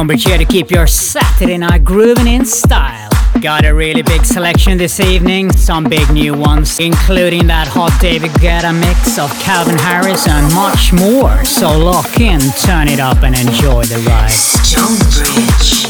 Stonebridge here to keep your Saturday night grooving in style. Got a really big selection this evening, some big new ones, including that hot David Guetta mix of Calvin Harris and much more. So lock in, turn it up, and enjoy the ride. Stonebridge.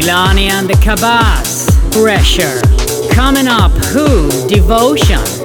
Milani and the Cabas. Pressure. Coming up, who? Devotion.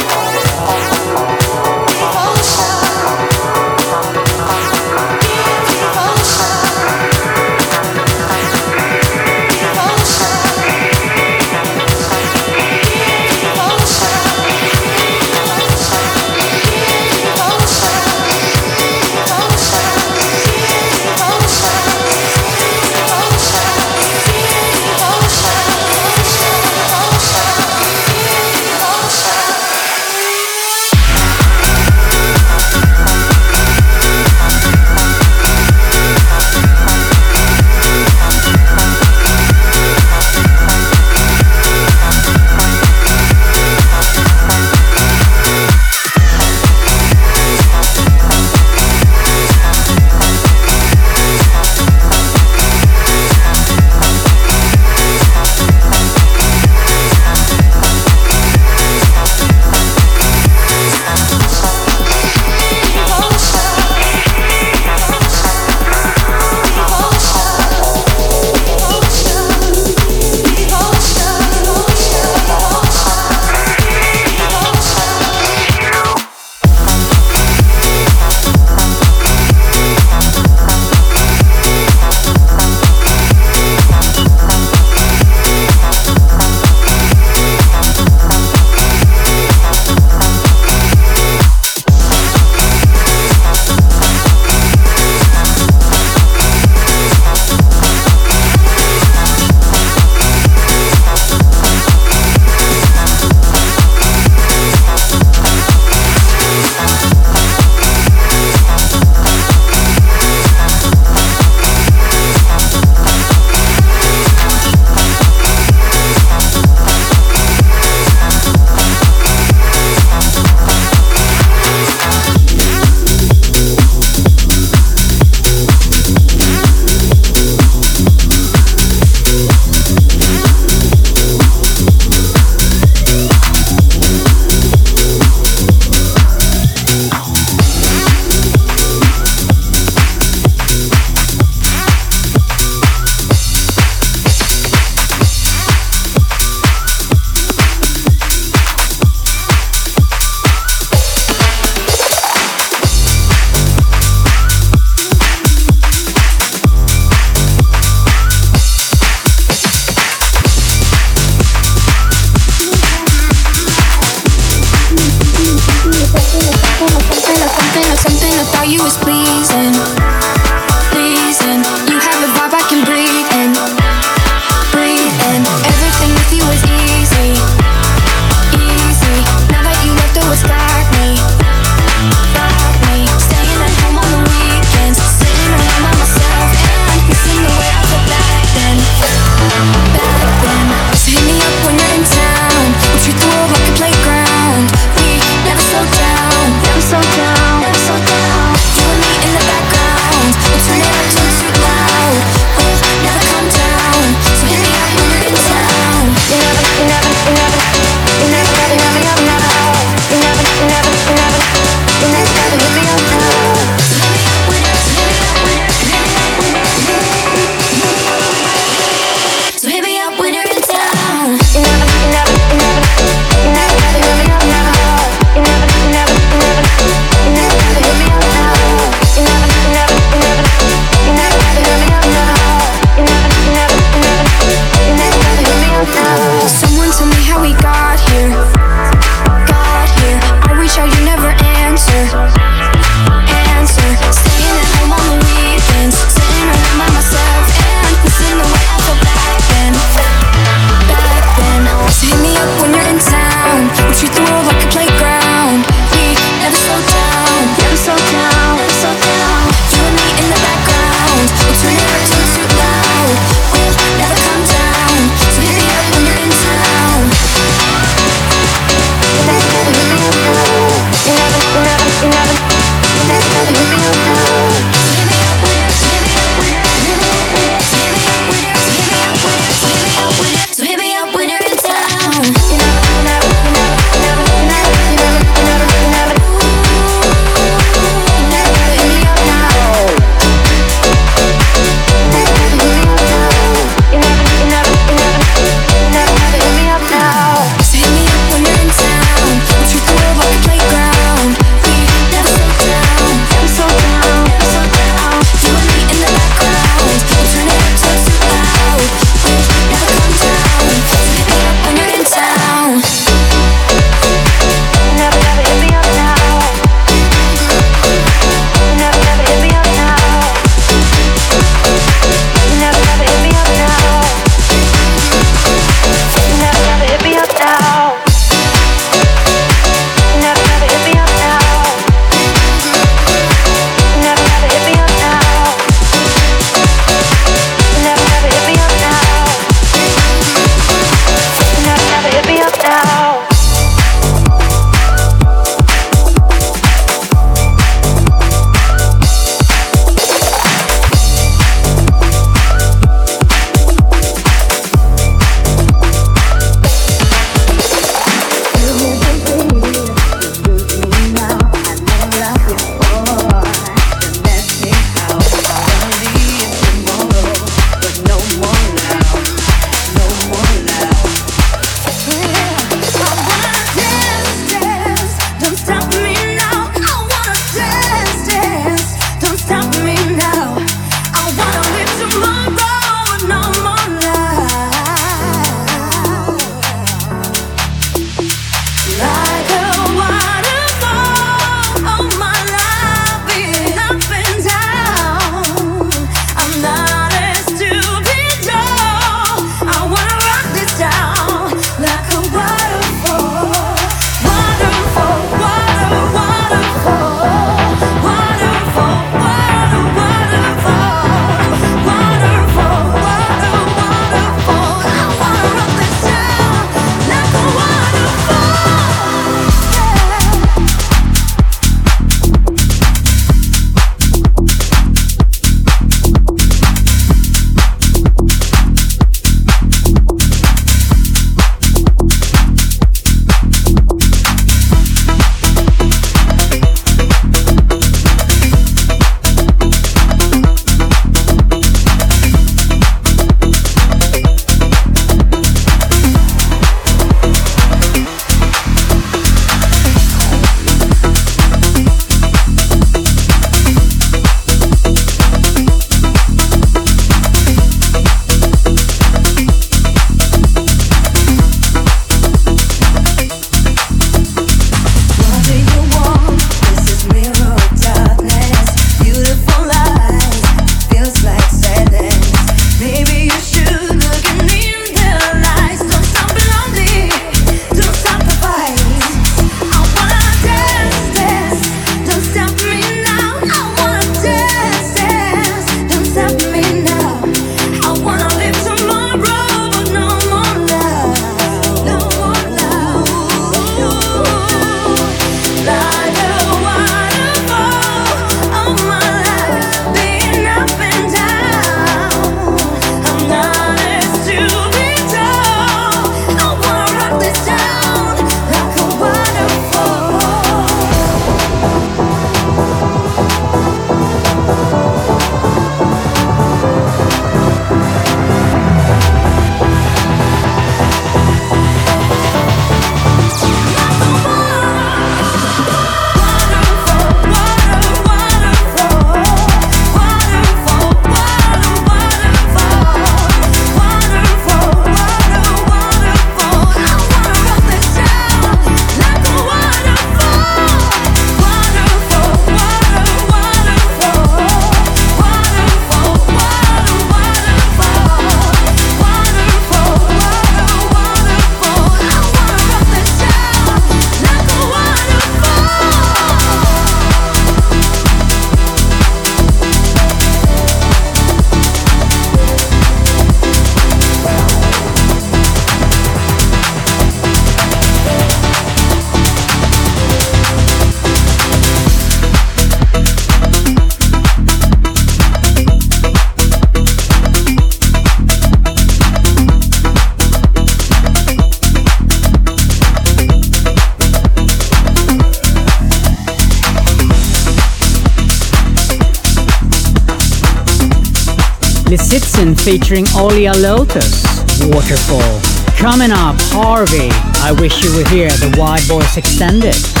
Featuring Olia Lotus, Waterfall. Coming up, Harvey, I Wish You Were Here, the Wide Voice Extended.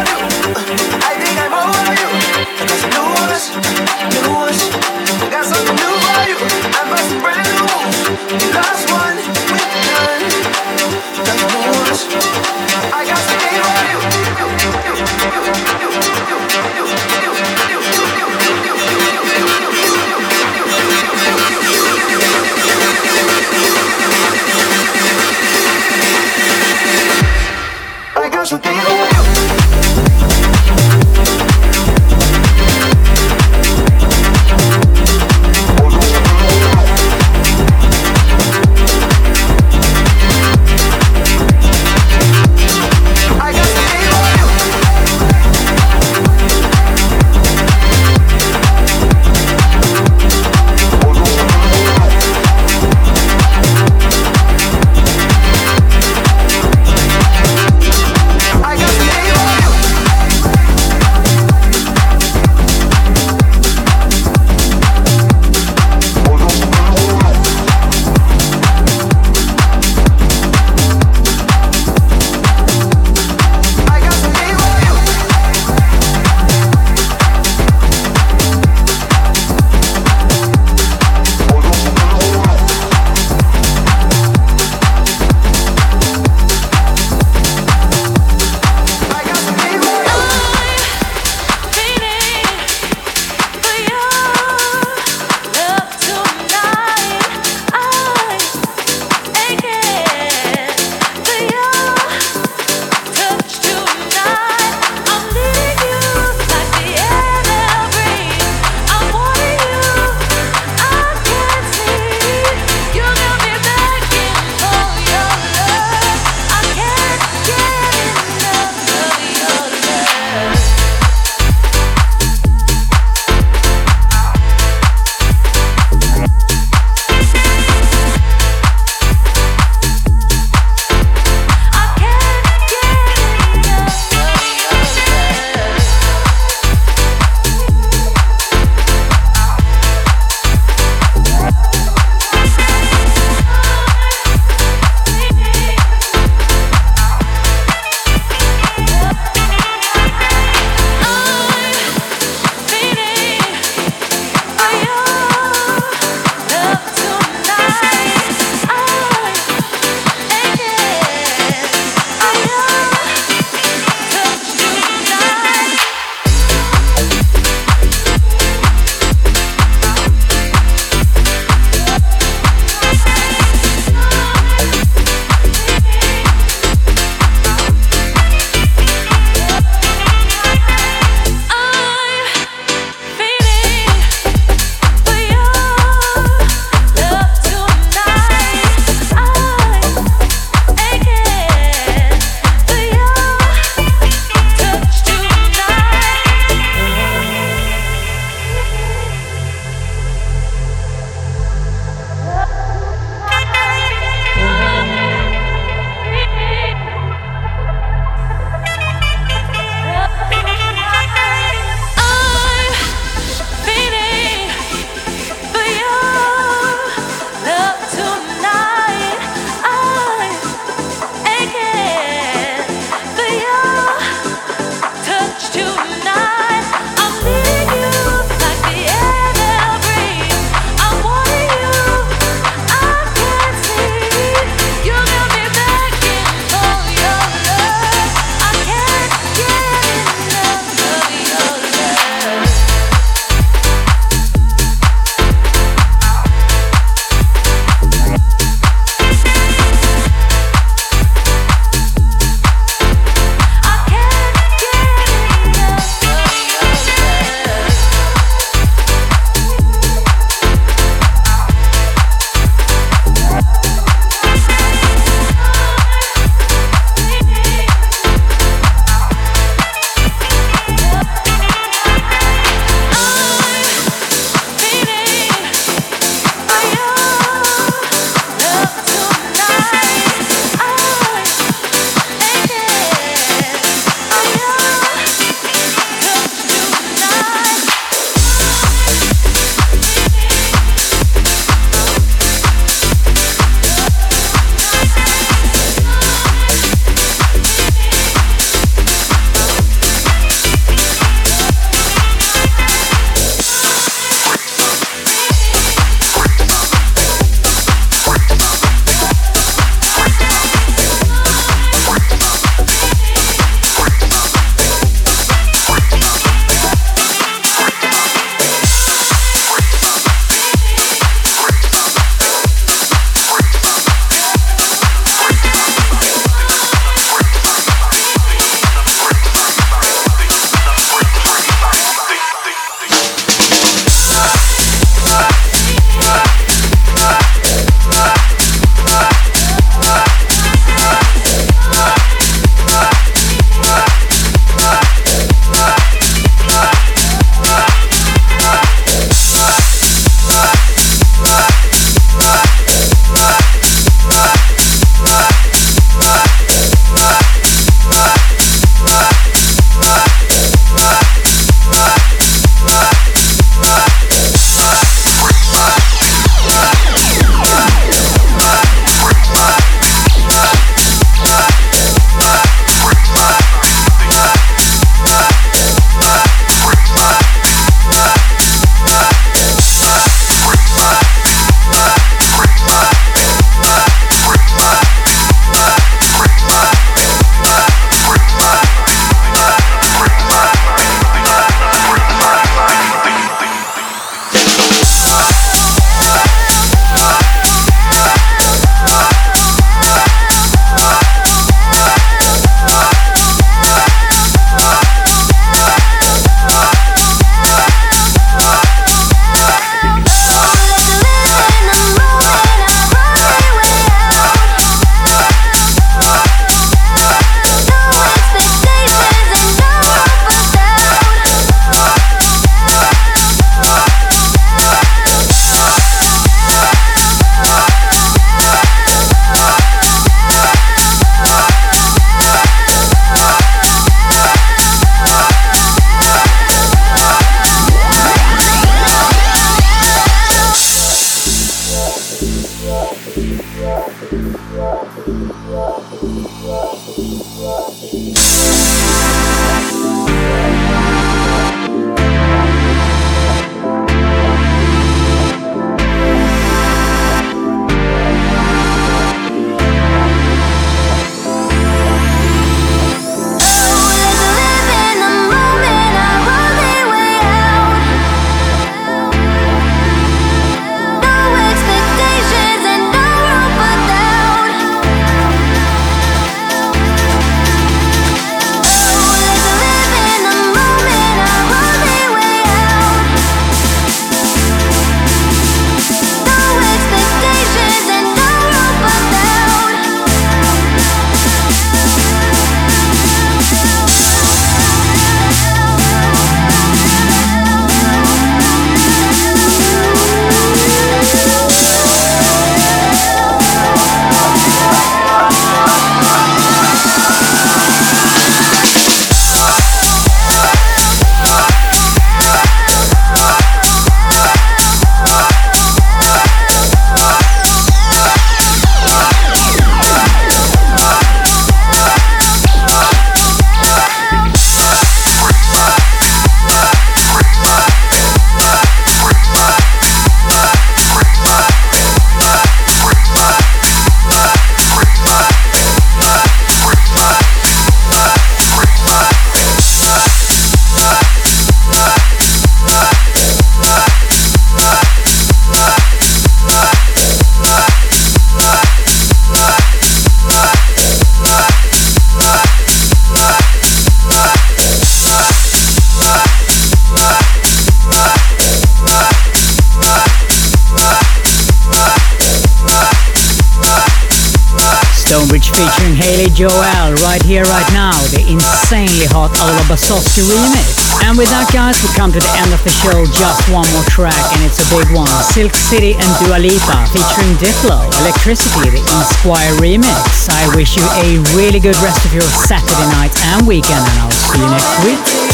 Joel right here, right now, the insanely hot Ola Basowski remix. And with that, guys, we come to the end of the show. Just one more track, and it's a big one. Silk City and Dua Lipa featuring Diplo, Electricity, the Esquire remix. I wish you a really good rest of your Saturday night and weekend, and I'll see you next week.